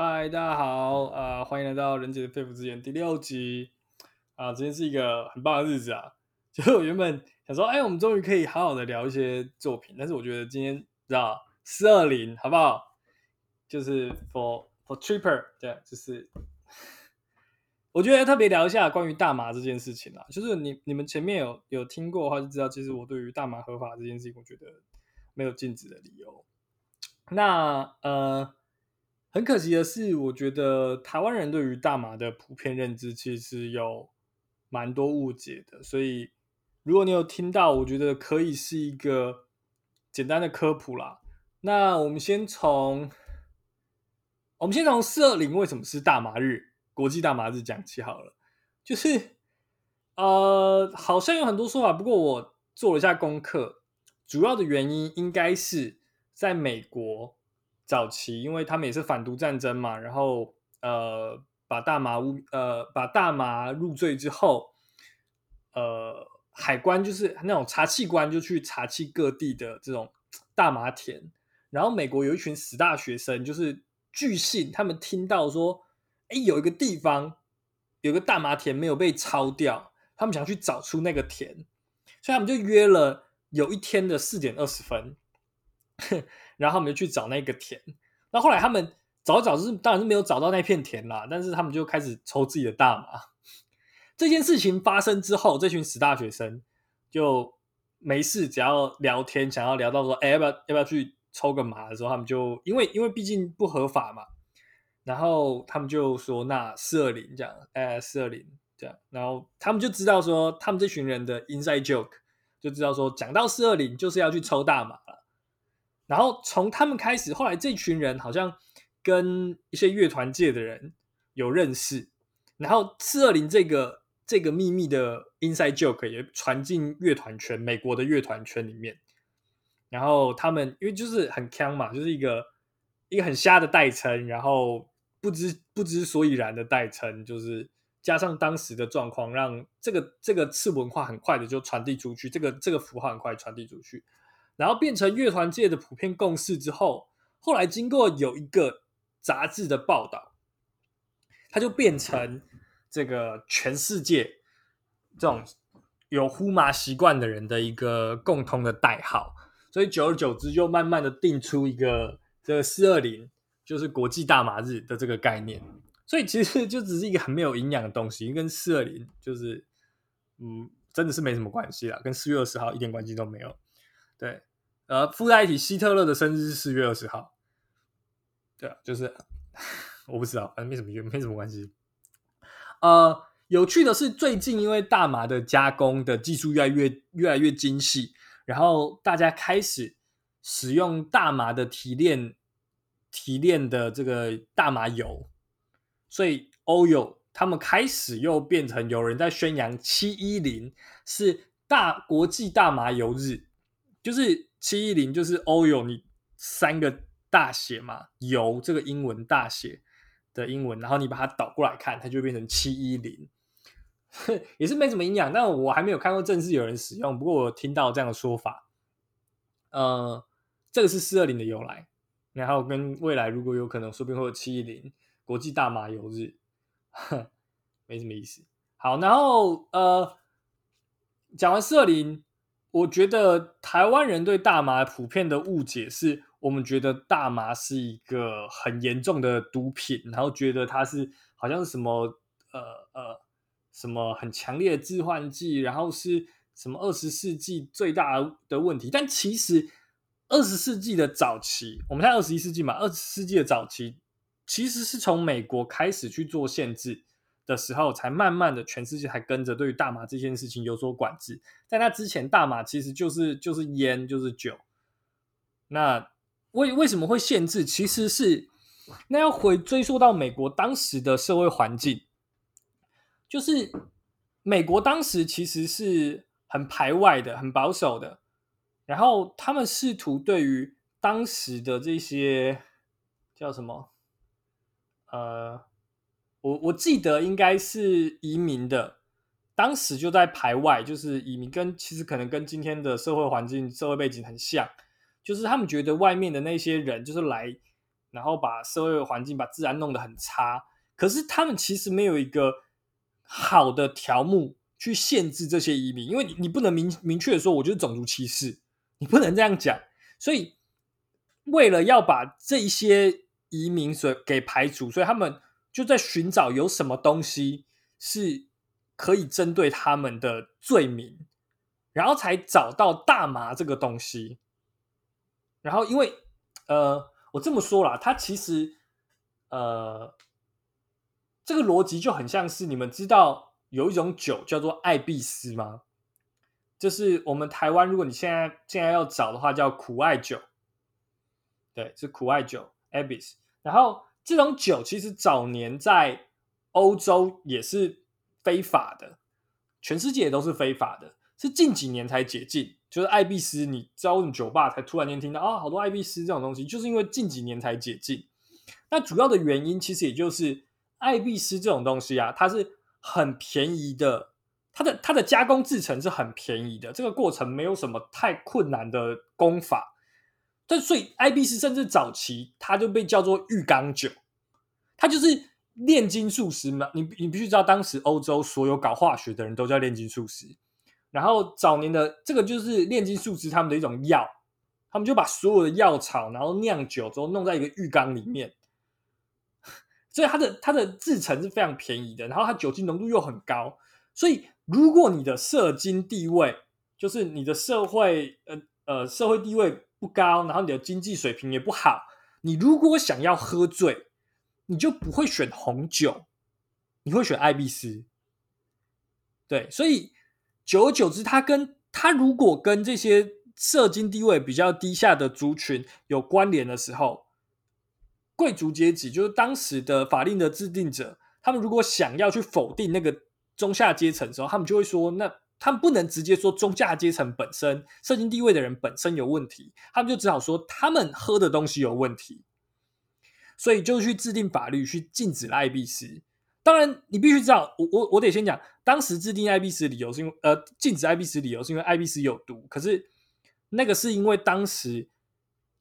嗨，大家好，啊、呃，欢迎来到《人杰的肺腑之言》第六集啊！今天是一个很棒的日子啊！就我原本想说，哎，我们终于可以好好的聊一些作品，但是我觉得今天知道四二零好不好？就是 for for tripper，对，就是我觉得特别聊一下关于大麻这件事情啊。就是你你们前面有有听过的话，就知道其实我对于大麻合法这件事情，我觉得没有禁止的理由。那呃。很可惜的是，我觉得台湾人对于大麻的普遍认知其实有蛮多误解的。所以，如果你有听到，我觉得可以是一个简单的科普啦。那我们先从我们先从四二零为什么是大麻日，国际大麻日讲起好了。就是呃，好像有很多说法，不过我做了一下功课，主要的原因应该是在美国。早期，因为他们也是反毒战争嘛，然后呃，把大麻污呃把大麻入罪之后，呃，海关就是那种查器官就去查缉各地的这种大麻田，然后美国有一群死大学生，就是据信他们听到说，哎，有一个地方有个大麻田没有被抄掉，他们想去找出那个田，所以他们就约了有一天的四点二十分。然后他们就去找那个田，那后来他们找找是当然是没有找到那片田啦，但是他们就开始抽自己的大麻。这件事情发生之后，这群死大学生就没事，只要聊天，想要聊到说，哎，要不要要不要去抽个麻的时候，他们就因为因为毕竟不合法嘛，然后他们就说那四二零这样，哎，四二零这样，然后他们就知道说，他们这群人的 inside joke 就知道说，讲到四二零就是要去抽大麻了。然后从他们开始，后来这群人好像跟一些乐团界的人有认识，然后四二零这个这个秘密的 inside joke 也传进乐团圈，美国的乐团圈里面。然后他们因为就是很锵嘛，就是一个一个很瞎的代称，然后不知不知所以然的代称，就是加上当时的状况，让这个这个次文化很快的就传递出去，这个这个符号很快传递出去。然后变成乐团界的普遍共识之后，后来经过有一个杂志的报道，它就变成这个全世界这种有呼麻习惯的人的一个共同的代号。所以久而久之，就慢慢的定出一个这个四二零就是国际大麻日的这个概念。所以其实就只是一个很没有营养的东西，跟四二零就是嗯，真的是没什么关系啦，跟四月二十号一点关系都没有。对。呃，附带一提，希特勒的生日是四月二十号。对啊，就是 我不知道，反正没什么没什么关系。呃，有趣的是，最近因为大麻的加工的技术越来越越来越精细，然后大家开始使用大麻的提炼提炼的这个大麻油，所以欧友他们开始又变成有人在宣扬七一零是大国际大麻油日，就是。七一零就是 oil，你三个大写嘛，油这个英文大写的英文，然后你把它倒过来看，它就变成七一零，也是没什么营养。但我还没有看过正式有人使用，不过我听到这样的说法。呃，这个是四二零的由来，然后跟未来如果有可能，说不定会有七一零国际大麻油日，没什么意思。好，然后呃，讲完四二零。我觉得台湾人对大麻普遍的误解是，我们觉得大麻是一个很严重的毒品，然后觉得它是好像是什么呃呃什么很强烈的致幻剂，然后是什么二十世纪最大的问题。但其实二十世纪的早期，我们现在二十一世纪嘛，二十世纪的早期其实是从美国开始去做限制。的时候，才慢慢的全世界才跟着对于大麻这件事情有所管制。在那之前，大麻其实就是就是烟，就是酒。那为为什么会限制？其实是那要回追溯到美国当时的社会环境，就是美国当时其实是很排外的，很保守的。然后他们试图对于当时的这些叫什么，呃。我我记得应该是移民的，当时就在排外，就是移民跟其实可能跟今天的社会环境、社会背景很像，就是他们觉得外面的那些人就是来然后把社会环境、把自然弄得很差。可是他们其实没有一个好的条目去限制这些移民，因为你你不能明明确的说，我就是种族歧视，你不能这样讲。所以为了要把这一些移民所给排除，所以他们就在寻找有什么东西是可以针对他们的罪名，然后才找到大麻这个东西。然后因为呃，我这么说啦，它其实呃，这个逻辑就很像是你们知道有一种酒叫做艾碧斯吗？就是我们台湾，如果你现在现在要找的话，叫苦艾酒。对，是苦艾酒，Abis。然后这种酒其实早年在欧洲也是非法的，全世界也都是非法的，是近几年才解禁。就是艾必斯，你知道为什么酒吧才突然间听到啊，好多艾必斯这种东西，就是因为近几年才解禁。那主要的原因其实也就是艾必斯这种东西啊，它是很便宜的，它的它的加工制程是很便宜的，这个过程没有什么太困难的工法。但所以艾碧斯甚至早期它就被叫做浴缸酒，它就是炼金术师嘛。你你必须知道，当时欧洲所有搞化学的人都叫炼金术师。然后早年的这个就是炼金术师他们的一种药，他们就把所有的药草，然后酿酒之后弄在一个浴缸里面，所以它的它的制程是非常便宜的，然后它酒精浓度又很高，所以如果你的社经地位，就是你的社会呃呃社会地位不高，然后你的经济水平也不好，你如果想要喝醉，你就不会选红酒，你会选艾碧斯，对，所以。久而久之，他跟他如果跟这些社经地位比较低下的族群有关联的时候，贵族阶级就是当时的法令的制定者，他们如果想要去否定那个中下阶层的时候，他们就会说，那他们不能直接说中下阶层本身社经地位的人本身有问题，他们就只好说他们喝的东西有问题，所以就去制定法律去禁止了艾碧斯。当然，你必须知道，我我我得先讲，当时制定艾碧斯的理由是因为，呃，禁止艾碧斯理由是因为艾碧斯有毒。可是那个是因为当时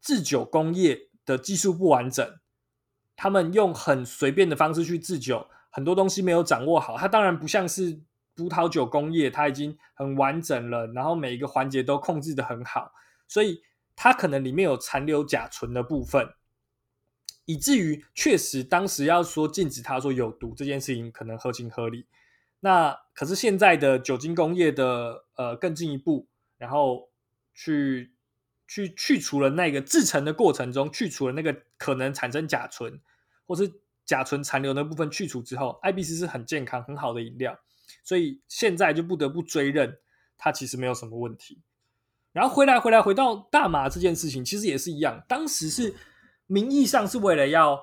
制酒工业的技术不完整，他们用很随便的方式去制酒，很多东西没有掌握好。它当然不像是葡萄酒工业，它已经很完整了，然后每一个环节都控制的很好，所以它可能里面有残留甲醇的部分。以至于确实当时要说禁止它说有毒这件事情可能合情合理，那可是现在的酒精工业的呃更进一步，然后去去去除了那个制成的过程中去除了那个可能产生甲醇或是甲醇残留的部分去除之后，艾碧斯是很健康很好的饮料，所以现在就不得不追认它其实没有什么问题。然后回来回来回到大麻这件事情，其实也是一样，当时是。名义上是为了要，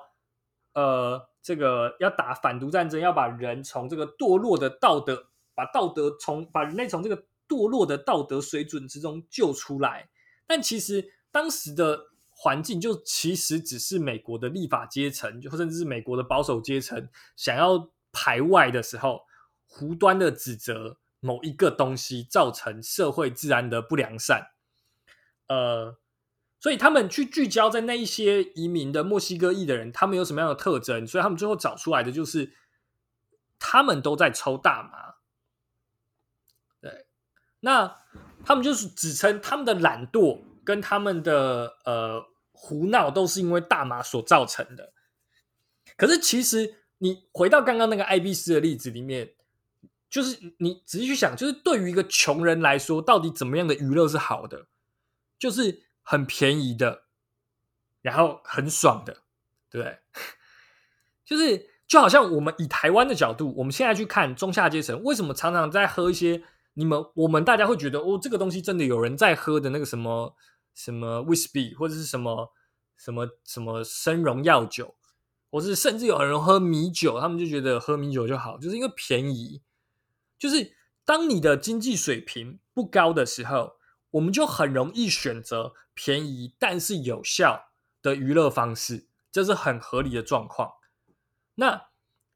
呃，这个要打反毒战争，要把人从这个堕落的道德，把道德从把人类从这个堕落的道德水准之中救出来。但其实当时的环境，就其实只是美国的立法阶层，就甚至是美国的保守阶层想要排外的时候，胡端的指责某一个东西造成社会自然的不良善，呃。所以他们去聚焦在那一些移民的墨西哥裔的人，他们有什么样的特征？所以他们最后找出来的就是，他们都在抽大麻。对，那他们就是指称他们的懒惰跟他们的呃胡闹都是因为大麻所造成的。可是其实你回到刚刚那个艾碧斯的例子里面，就是你仔细去想，就是对于一个穷人来说，到底怎么样的娱乐是好的？就是。很便宜的，然后很爽的，对不对？就是就好像我们以台湾的角度，我们现在去看中下阶层，为什么常常在喝一些你们我们大家会觉得哦，这个东西真的有人在喝的那个什么什么威士忌，或者是什么什么什么生荣药酒，或是甚至有人喝米酒，他们就觉得喝米酒就好，就是因为便宜。就是当你的经济水平不高的时候。我们就很容易选择便宜但是有效的娱乐方式，这是很合理的状况。那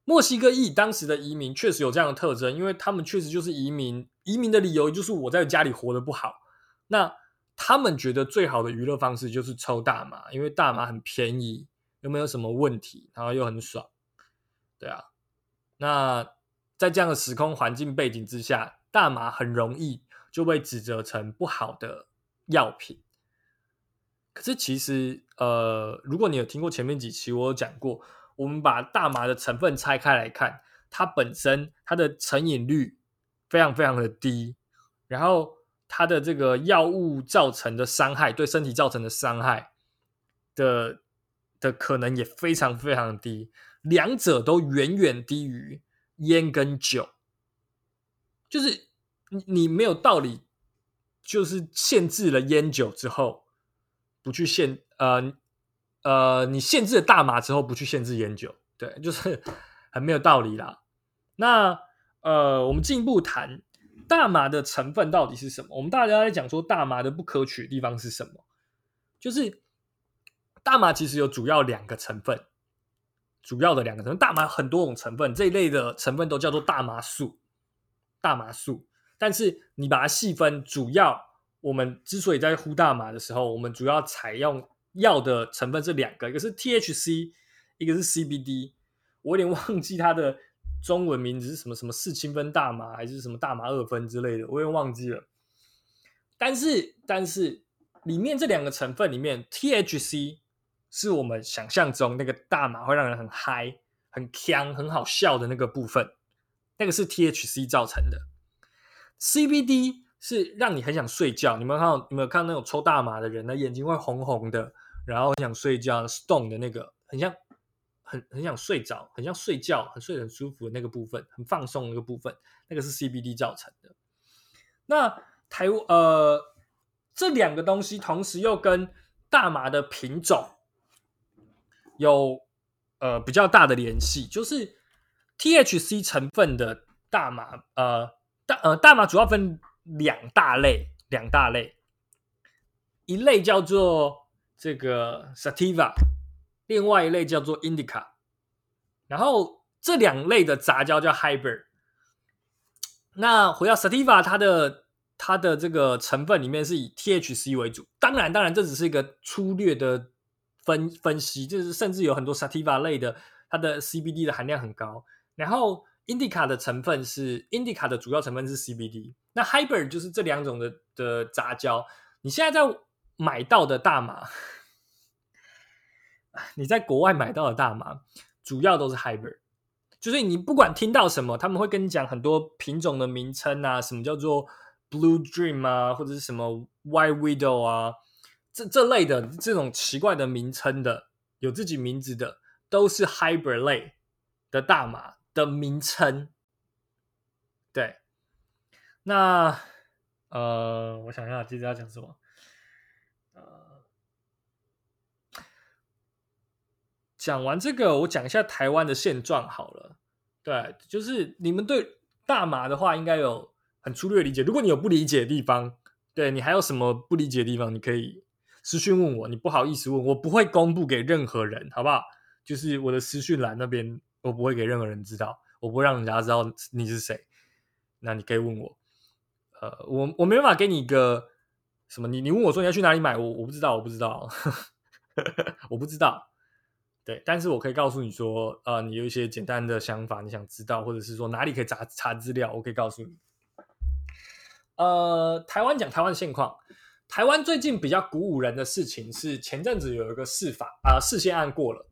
墨西哥裔当时的移民确实有这样的特征，因为他们确实就是移民，移民的理由就是我在家里活得不好。那他们觉得最好的娱乐方式就是抽大麻，因为大麻很便宜，又没有什么问题，然后又很爽，对啊。那在这样的时空环境背景之下，大麻很容易就被指责成不好的药品。可是其实，呃，如果你有听过前面几期，我有讲过，我们把大麻的成分拆开来看，它本身它的成瘾率非常非常的低，然后它的这个药物造成的伤害，对身体造成的伤害的的可能也非常非常低，两者都远远低于烟跟酒，就是你你没有道理，就是限制了烟酒之后。不去限呃呃，你限制了大麻之后，不去限制烟酒，对，就是很没有道理啦。那呃，我们进一步谈大麻的成分到底是什么？我们大家在讲说大麻的不可取的地方是什么？就是大麻其实有主要两个成分，主要的两个成分，大麻很多种成分，这一类的成分都叫做大麻素，大麻素。但是你把它细分，主要。我们之所以在呼大麻的时候，我们主要采用药的成分是两个，一个是 THC，一个是 CBD。我有点忘记它的中文名字是什么，什么四氢酚大麻还是什么大麻二酚之类的，我有点忘记了。但是，但是里面这两个成分里面，THC 是我们想象中那个大麻会让人很嗨、很锵、很好笑的那个部分，那个是 THC 造成的。CBD 是让你很想睡觉。你们看到，有没有看到那种抽大麻的人，那眼睛会红红的，然后很想睡觉，stone 的那个，很像，很很想睡着，很像睡觉，很睡得很舒服的那个部分，很放松那个部分，那个是 CBD 造成的。那台呃这两个东西同时又跟大麻的品种有呃比较大的联系，就是 THC 成分的大麻，呃大呃大麻主要分。两大类，两大类，一类叫做这个 Sativa，另外一类叫做 Indica，然后这两类的杂交叫 Hybrid。那回到 Sativa，它的它的这个成分里面是以 THC 为主，当然，当然这只是一个粗略的分分析，就是甚至有很多 Sativa 类的，它的 CBD 的含量很高，然后。Indica 的成分是 Indica 的主要成分是 CBD，那 Hybrid 就是这两种的的杂交。你现在在买到的大麻，你在国外买到的大麻，主要都是 Hybrid，就是你不管听到什么，他们会跟你讲很多品种的名称啊，什么叫做 Blue Dream 啊，或者是什么 White Widow 啊，这这类的这种奇怪的名称的，有自己名字的，都是 Hybrid 类的大麻。的名称，对，那呃，我想一下，接着要讲什么？呃，讲完这个，我讲一下台湾的现状好了。对，就是你们对大麻的话，应该有很粗略的理解。如果你有不理解的地方，对，你还有什么不理解的地方，你可以私讯问我。你不好意思问，我不会公布给任何人，好不好？就是我的私讯栏那边。我不会给任何人知道，我不会让人家知道你是谁。那你可以问我，呃，我我没办法给你一个什么，你你问我说你要去哪里买，我我不知道，我不知道，我不知道。对，但是我可以告诉你说，呃，你有一些简单的想法，你想知道，或者是说哪里可以查查资料，我可以告诉你。呃，台湾讲台湾的现况，台湾最近比较鼓舞人的事情是前阵子有一个释法啊，释宪案过了。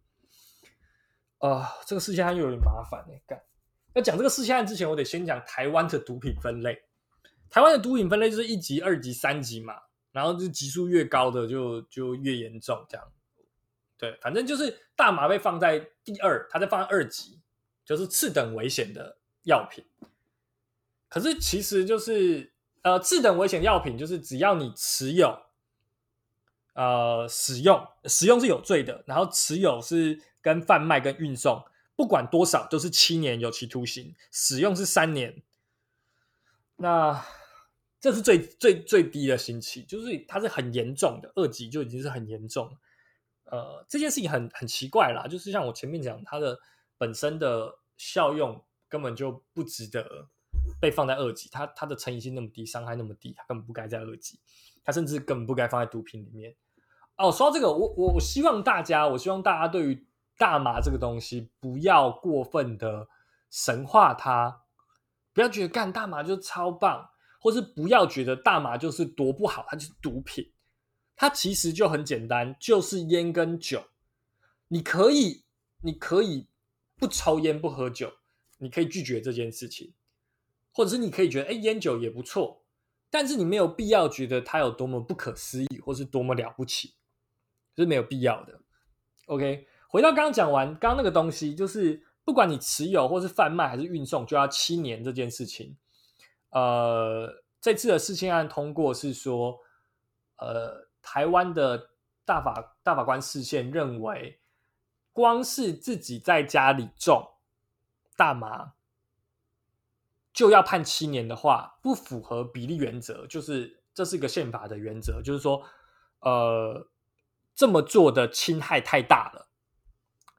啊、呃，这个释宪案又有点麻烦哎，干。要讲这个释宪案之前，我得先讲台湾的毒品分类。台湾的毒品分类就是一级、二级、三级嘛，然后就级数越高的就就越严重，这样。对，反正就是大麻被放在第二，它在放在二级，就是次等危险的药品。可是其实就是呃，次等危险药品就是只要你持有，呃，使用使用是有罪的，然后持有是。跟贩卖跟运送，不管多少都是七年有期徒刑，使用是三年。那这是最最最低的刑期，就是它是很严重的，二级就已经是很严重。呃，这件事情很很奇怪啦，就是像我前面讲，它的本身的效用根本就不值得被放在二级，它它的成瘾性那么低，伤害那么低，它根本不该在二级，它甚至根本不该放在毒品里面。哦，说到这个，我我我希望大家，我希望大家对于大麻这个东西不要过分的神化它，不要觉得干大麻就超棒，或是不要觉得大麻就是多不好，它就是毒品。它其实就很简单，就是烟跟酒。你可以，你可以不抽烟不喝酒，你可以拒绝这件事情，或者是你可以觉得，哎，烟酒也不错，但是你没有必要觉得它有多么不可思议，或是多么了不起，是没有必要的。OK，回到刚刚讲完，刚刚那个东西，就是不管你持有或是贩卖还是运送，就要七年这件事情。呃，这次的事情案通过是说，呃。台湾的大法大法官释宪认为，光是自己在家里种大麻就要判七年的话，不符合比例原则，就是这是一个宪法的原则，就是说，呃，这么做的侵害太大了，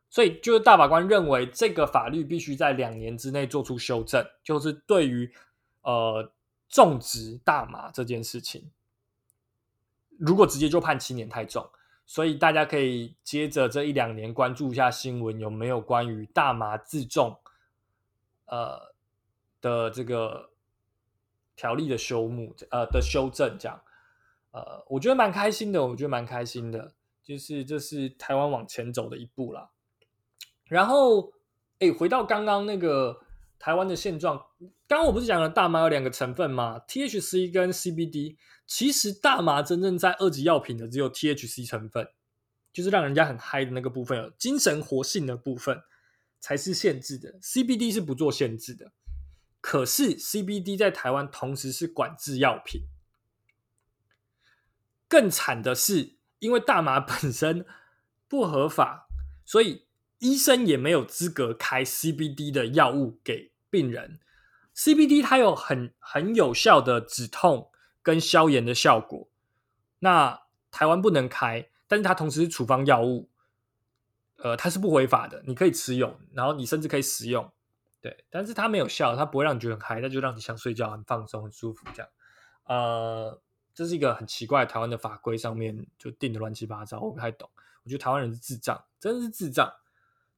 所以就是大法官认为这个法律必须在两年之内做出修正，就是对于呃种植大麻这件事情。如果直接就判七年太重，所以大家可以接着这一两年关注一下新闻，有没有关于大麻自种呃的这个条例的修目呃的修正，这样呃，我觉得蛮开心的，我觉得蛮开心的，就是这是台湾往前走的一步啦。然后，哎，回到刚刚那个台湾的现状，刚刚我不是讲了大麻有两个成分吗？THC 跟 CBD。其实大麻真正在二级药品的只有 THC 成分，就是让人家很嗨的那个部分，精神活性的部分才是限制的。CBD 是不做限制的，可是 CBD 在台湾同时是管制药品。更惨的是，因为大麻本身不合法，所以医生也没有资格开 CBD 的药物给病人。CBD 它有很很有效的止痛。跟消炎的效果，那台湾不能开，但是它同时是处方药物，呃，它是不违法的，你可以持有，然后你甚至可以使用，对，但是它没有效，它不会让你觉得很嗨，它就让你想睡觉，很放松，很舒服这样，呃，这是一个很奇怪，台湾的法规上面就定的乱七八糟，我不太懂，我觉得台湾人是智障，真的是智障，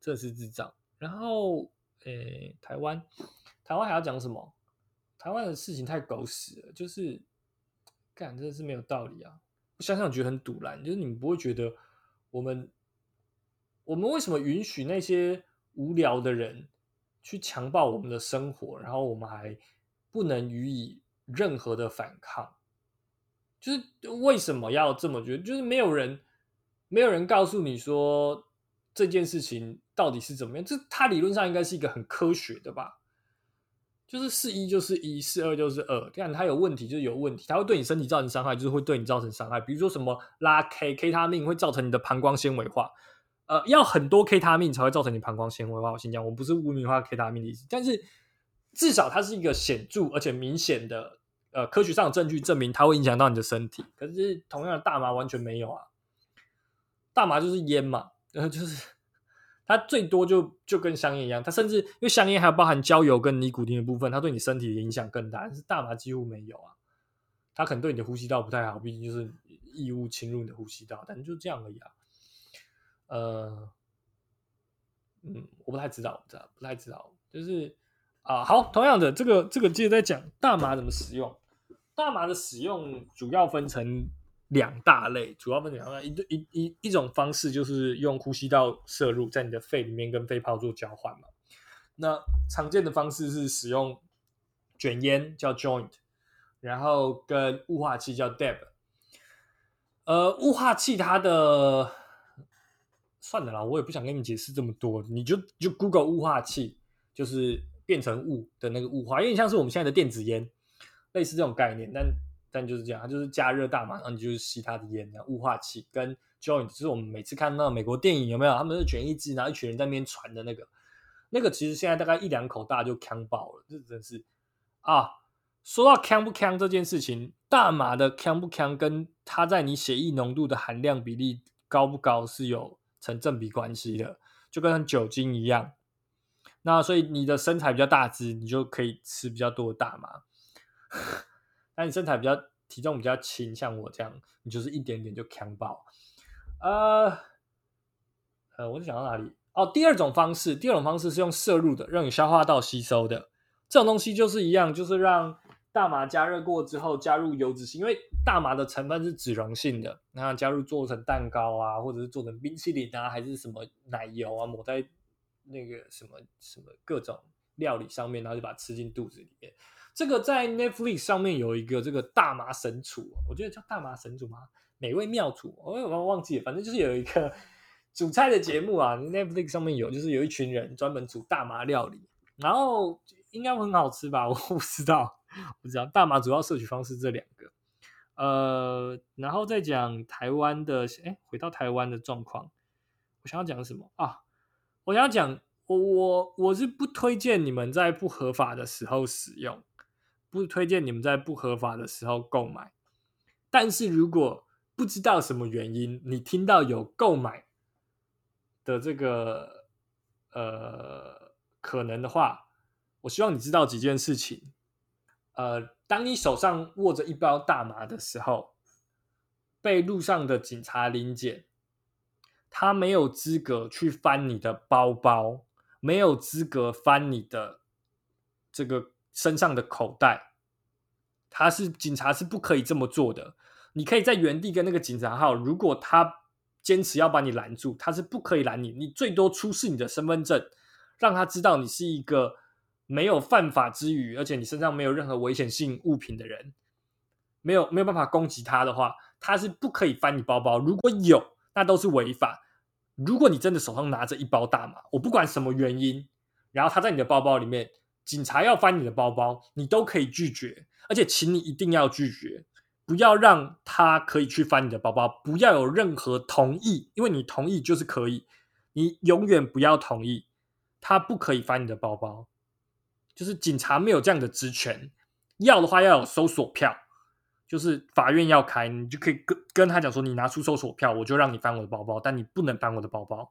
这是智障。然后，诶，台湾，台湾还要讲什么？台湾的事情太狗屎了，就是。干，真的是没有道理啊！我想想，觉得很赌烂，就是你们不会觉得我们，我们为什么允许那些无聊的人去强暴我们的生活，然后我们还不能予以任何的反抗？就是为什么要这么觉得？就是没有人，没有人告诉你说这件事情到底是怎么样？这它理论上应该是一个很科学的吧？就是是一就是一，是二就是二。这样它有问题就是有问题，它会对你身体造成伤害，就是会对你造成伤害。比如说什么拉 K K 他命会造成你的膀胱纤维化，呃，要很多 K 他命才会造成你膀胱纤维化。我先讲，我不是污名化 K 他命的意思，但是至少它是一个显著而且明显的呃科学上的证据证明它会影响到你的身体。可是同样的大麻完全没有啊，大麻就是烟嘛，然后就是。它最多就就跟香烟一样，它甚至因为香烟还有包含焦油跟尼古丁的部分，它对你身体的影响更大。但是大麻几乎没有啊，它可能对你的呼吸道不太好，毕竟就是异物侵入你的呼吸道，但就这样而已啊。呃，嗯，我不太知道，不知道，不太知道，就是啊，好，同样的这个这个接着在讲大麻怎么使用，大麻的使用主要分成。两大类，主要分成两大，一一一一种方式就是用呼吸道摄入，在你的肺里面跟肺泡做交换嘛。那常见的方式是使用卷烟叫 joint，然后跟雾化器叫 dab。呃，雾化器它的算了啦，我也不想跟你解释这么多，你就就 Google 雾化器，就是变成雾的那个雾化，有点像是我们现在的电子烟，类似这种概念，但。但就是这样，它就是加热大麻，然后你就是吸它的烟，然后雾化器跟 joint，就是我们每次看到美国电影有没有？他们是卷一支，然后一群人在那边传的那个，那个其实现在大概一两口大家就呛爆了，这真是啊！说到呛不呛这件事情，大麻的呛不呛跟它在你血液浓度的含量比例高不高是有成正比关系的，就跟酒精一样。那所以你的身材比较大只，你就可以吃比较多的大麻。那你身材比较体重比较轻，像我这样，你就是一点点就强爆。呃，呃，我就想到哪里？哦，第二种方式，第二种方式是用摄入的，让你消化道吸收的。这种东西就是一样，就是让大麻加热过之后加入油脂性，因为大麻的成分是脂溶性的，那加入做成蛋糕啊，或者是做成冰淇淋啊，还是什么奶油啊，抹在那个什么什么各种料理上面，然后就把它吃进肚子里面。这个在 Netflix 上面有一个这个大麻神厨，我觉得叫大麻神厨吗？美味妙厨，我有点忘记了，反正就是有一个 煮菜的节目啊，Netflix 上面有，就是有一群人专门煮大麻料理，然后应该很好吃吧？我不知道，我知道大麻主要摄取方式这两个，呃，然后再讲台湾的，哎，回到台湾的状况，我想要讲什么啊？我想要讲，我我我是不推荐你们在不合法的时候使用。不推荐你们在不合法的时候购买，但是如果不知道什么原因，你听到有购买的这个呃可能的话，我希望你知道几件事情。呃，当你手上握着一包大麻的时候，被路上的警察临检，他没有资格去翻你的包包，没有资格翻你的这个。身上的口袋，他是警察是不可以这么做的。你可以在原地跟那个警察号，如果他坚持要把你拦住，他是不可以拦你。你最多出示你的身份证，让他知道你是一个没有犯法之余，而且你身上没有任何危险性物品的人，没有没有办法攻击他的话，他是不可以翻你包包。如果有，那都是违法。如果你真的手上拿着一包大麻，我不管什么原因，然后他在你的包包里面。警察要翻你的包包，你都可以拒绝，而且请你一定要拒绝，不要让他可以去翻你的包包，不要有任何同意，因为你同意就是可以，你永远不要同意，他不可以翻你的包包，就是警察没有这样的职权，要的话要有搜索票，就是法院要开，你就可以跟跟他讲说，你拿出搜索票，我就让你翻我的包包，但你不能翻我的包包。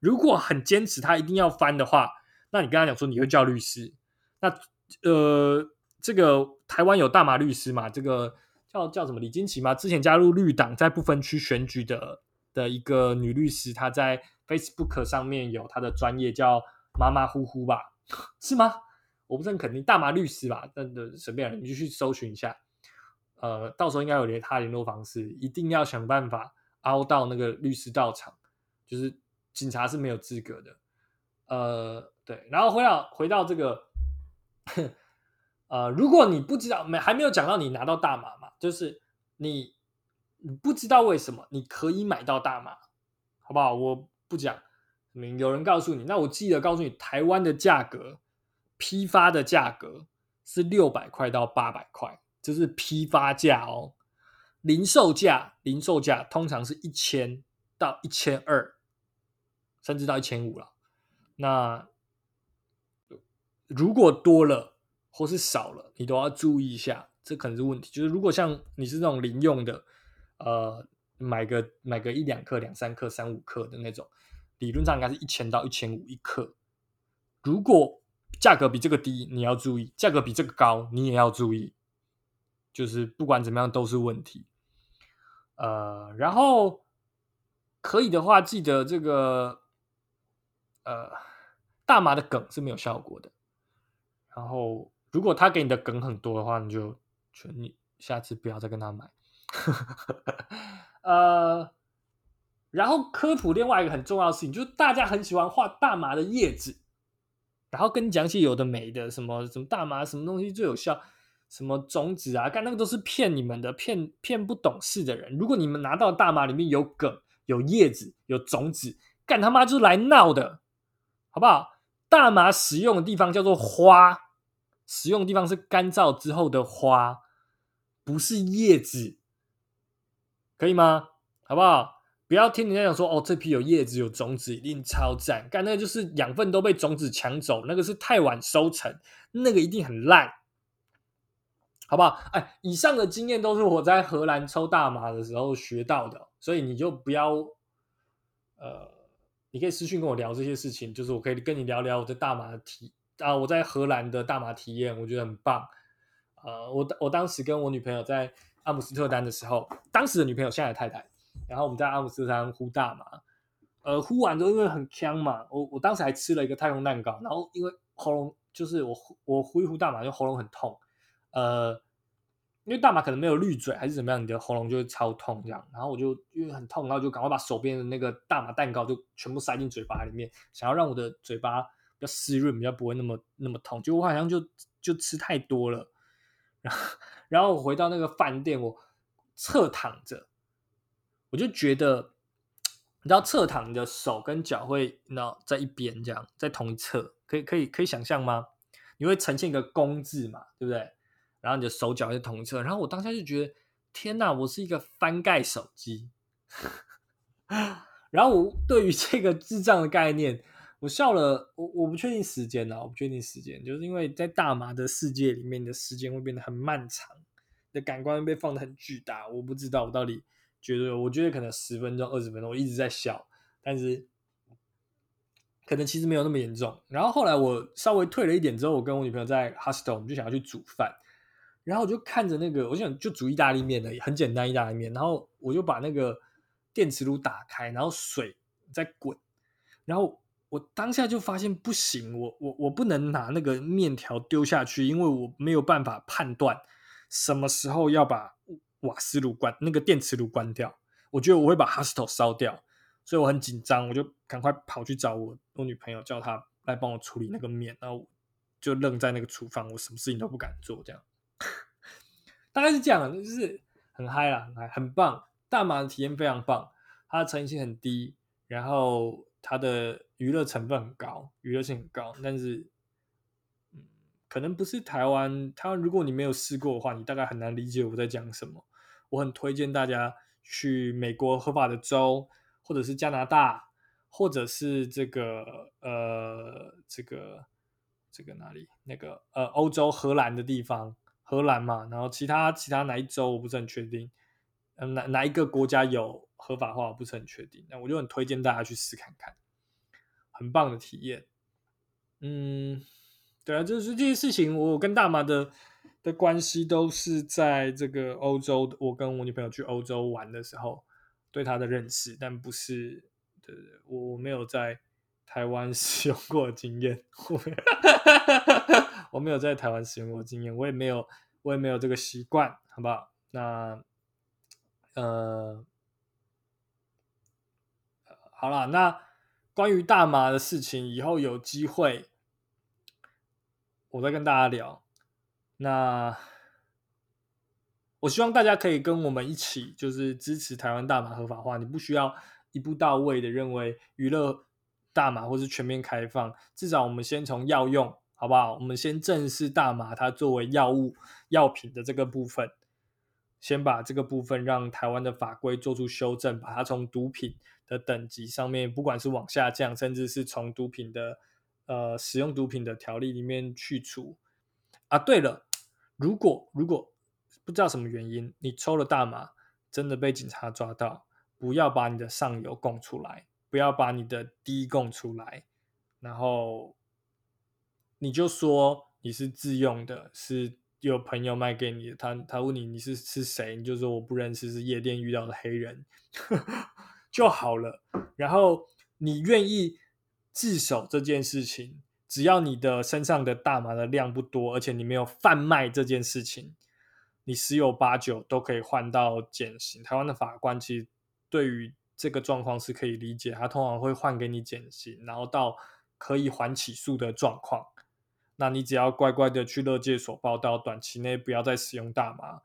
如果很坚持他一定要翻的话，那你跟他讲说你会叫律师。那呃，这个台湾有大麻律师嘛？这个叫叫什么李金奇嘛？之前加入绿党，在不分区选举的的一个女律师，她在 Facebook 上面有她的专业叫马马虎虎吧？是吗？我不是很肯定，大麻律师吧？但的随便，你就去搜寻一下。呃，到时候应该有连他联络方式，一定要想办法凹到那个律师到场，就是警察是没有资格的。呃，对，然后回到回到这个。呃，如果你不知道，没还没有讲到你拿到大麻嘛，就是你你不知道为什么你可以买到大麻，好不好？我不讲，有人告诉你，那我记得告诉你，台湾的价格，批发的价格是六百块到八百块，这是批发价哦。零售价，零售价通常是一千到一千二，甚至到一千五了。那如果多了或是少了，你都要注意一下，这可能是问题。就是如果像你是那种零用的，呃，买个买个一两克、两三克、三五克的那种，理论上应该是一千到一千五一克。如果价格比这个低，你要注意；价格比这个高，你也要注意。就是不管怎么样都是问题。呃，然后可以的话，记得这个呃，大麻的梗是没有效果的。然后，如果他给你的梗很多的话，你就劝你下次不要再跟他买。呃，然后科普另外一个很重要的事情，就是大家很喜欢画大麻的叶子，然后跟你讲起有的没的，什么什么大麻什么东西最有效，什么种子啊，干那个都是骗你们的，骗骗不懂事的人。如果你们拿到大麻里面有梗、有叶子、有种子，干他妈就是来闹的，好不好？大麻使用的地方叫做花，使用的地方是干燥之后的花，不是叶子，可以吗？好不好？不要听人家讲说哦，这批有叶子有种子，一定超赞。干那个就是养分都被种子抢走，那个是太晚收成，那个一定很烂，好不好？哎，以上的经验都是我在荷兰抽大麻的时候学到的，所以你就不要呃。你可以私讯跟我聊这些事情，就是我可以跟你聊聊我的大麻体啊，我在荷兰的大麻体验，我觉得很棒。呃，我我当时跟我女朋友在阿姆斯特丹的时候，当时的女朋友现在的太太，然后我们在阿姆斯特丹呼大麻，呃，呼完之后因为很呛嘛，我我当时还吃了一个太空蛋糕，然后因为喉咙就是我我呼一呼大麻就喉咙很痛，呃，因为大麻可能没有滤嘴还是怎么样，你的喉咙就会超痛这样，然后我就因为很痛，然后就赶快把手边的那个大麻蛋糕就全部塞进嘴巴里面，想要让我的嘴巴比较湿润，比较不会那么那么痛，就我好像就就吃太多了，然后然后我回到那个饭店，我侧躺着。我就觉得，你知道侧躺你的手跟脚会，那在一边这样，在同一侧，可以可以可以想象吗？你会呈现一个弓字嘛，对不对？然后你的手脚在同一侧，然后我当下就觉得，天哪，我是一个翻盖手机。然后我对于这个智障的概念，我笑了，我我不确定时间啊，我不确定时间，就是因为在大麻的世界里面，你的时间会变得很漫长，你的感官会被放得很巨大，我不知道我到底。觉得我觉得可能十分钟、二十分钟，我一直在笑，但是可能其实没有那么严重。然后后来我稍微退了一点之后，我跟我女朋友在 hostel，我们就想要去煮饭，然后我就看着那个，我想就煮意大利面的，很简单意大利面。然后我就把那个电磁炉打开，然后水在滚，然后我当下就发现不行，我我我不能拿那个面条丢下去，因为我没有办法判断什么时候要把。瓦斯炉关，那个电磁炉关掉，我觉得我会把 hostel 烧掉，所以我很紧张，我就赶快跑去找我我女朋友，叫她来帮我处理那个面，然后就愣在那个厨房，我什么事情都不敢做，这样 大概是这样，就是很嗨啦，很嗨，很棒，大麻的体验非常棒，它的成瘾性很低，然后它的娱乐成分很高，娱乐性很高，但是。可能不是台湾，台湾如果你没有试过的话，你大概很难理解我在讲什么。我很推荐大家去美国合法的州，或者是加拿大，或者是这个呃这个这个哪里那个呃欧洲荷兰的地方，荷兰嘛，然后其他其他哪一州我不是很确定，嗯、哪哪一个国家有合法化我不是很确定，那我就很推荐大家去试看看，很棒的体验，嗯。对啊，就是这些事情，我跟大麻的的关系都是在这个欧洲，我跟我女朋友去欧洲玩的时候对她的认识，但不是，对对，我 没有在台湾使用过经验，我没有，在台湾使用过经验，我也没有，我也没有这个习惯，好不好？那，呃，好了，那关于大麻的事情，以后有机会。我再跟大家聊，那我希望大家可以跟我们一起，就是支持台湾大麻合法化。你不需要一步到位的认为娱乐大麻或是全面开放，至少我们先从药用，好不好？我们先正视大麻它作为药物药品的这个部分，先把这个部分让台湾的法规做出修正，把它从毒品的等级上面，不管是往下降，甚至是从毒品的。呃，使用毒品的条例里面去除啊。对了，如果如果不知道什么原因，你抽了大麻，真的被警察抓到，不要把你的上游供出来，不要把你的低供出来，然后你就说你是自用的，是有朋友卖给你的。他他问你你是是谁，你就说我不认识，是夜店遇到的黑人 就好了。然后你愿意。自首这件事情，只要你的身上的大麻的量不多，而且你没有贩卖这件事情，你十有八九都可以换到减刑。台湾的法官其实对于这个状况是可以理解，他通常会换给你减刑，然后到可以缓起诉的状况。那你只要乖乖的去勒戒所报到，短期内不要再使用大麻，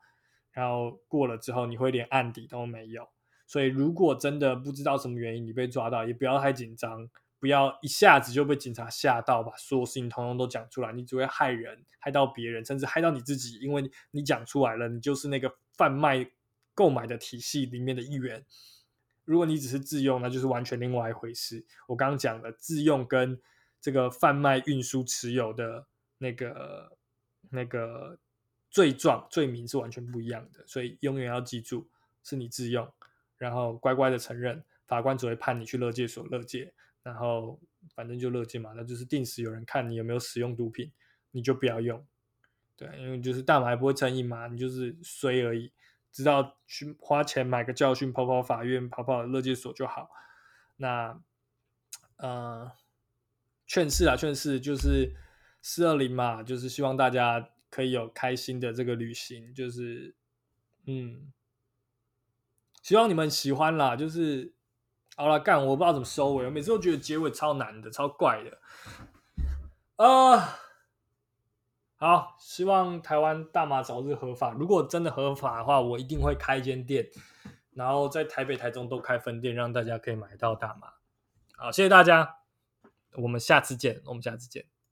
然后过了之后，你会连案底都没有。所以如果真的不知道什么原因你被抓到，也不要太紧张。不要一下子就被警察吓到，把所有事情通通都讲出来，你只会害人，害到别人，甚至害到你自己。因为你讲出来了，你就是那个贩卖、购买的体系里面的一员。如果你只是自用，那就是完全另外一回事。我刚刚讲的自用跟这个贩卖、运输、持有的那个那个罪状、罪名是完全不一样的。所以永远要记住，是你自用，然后乖乖的承认，法官只会判你去勒戒所勒戒。然后反正就勒戒嘛，那就是定时有人看你有没有使用毒品，你就不要用。对，因为就是大麻还不会成瘾嘛，你就是衰而已，知道去花钱买个教训，跑跑法院，跑跑乐戒所就好。那呃，劝世啊，劝世就是四二零嘛，就是希望大家可以有开心的这个旅行，就是嗯，希望你们喜欢啦。就是好了，干，我不知道怎么收尾，我每次都觉得结尾超难的，超怪的。啊、呃，好，希望台湾大麻早日合法。如果真的合法的话，我一定会开一间店，然后在台北、台中都开分店，让大家可以买到大麻。好，谢谢大家，我们下次见，我们下次见。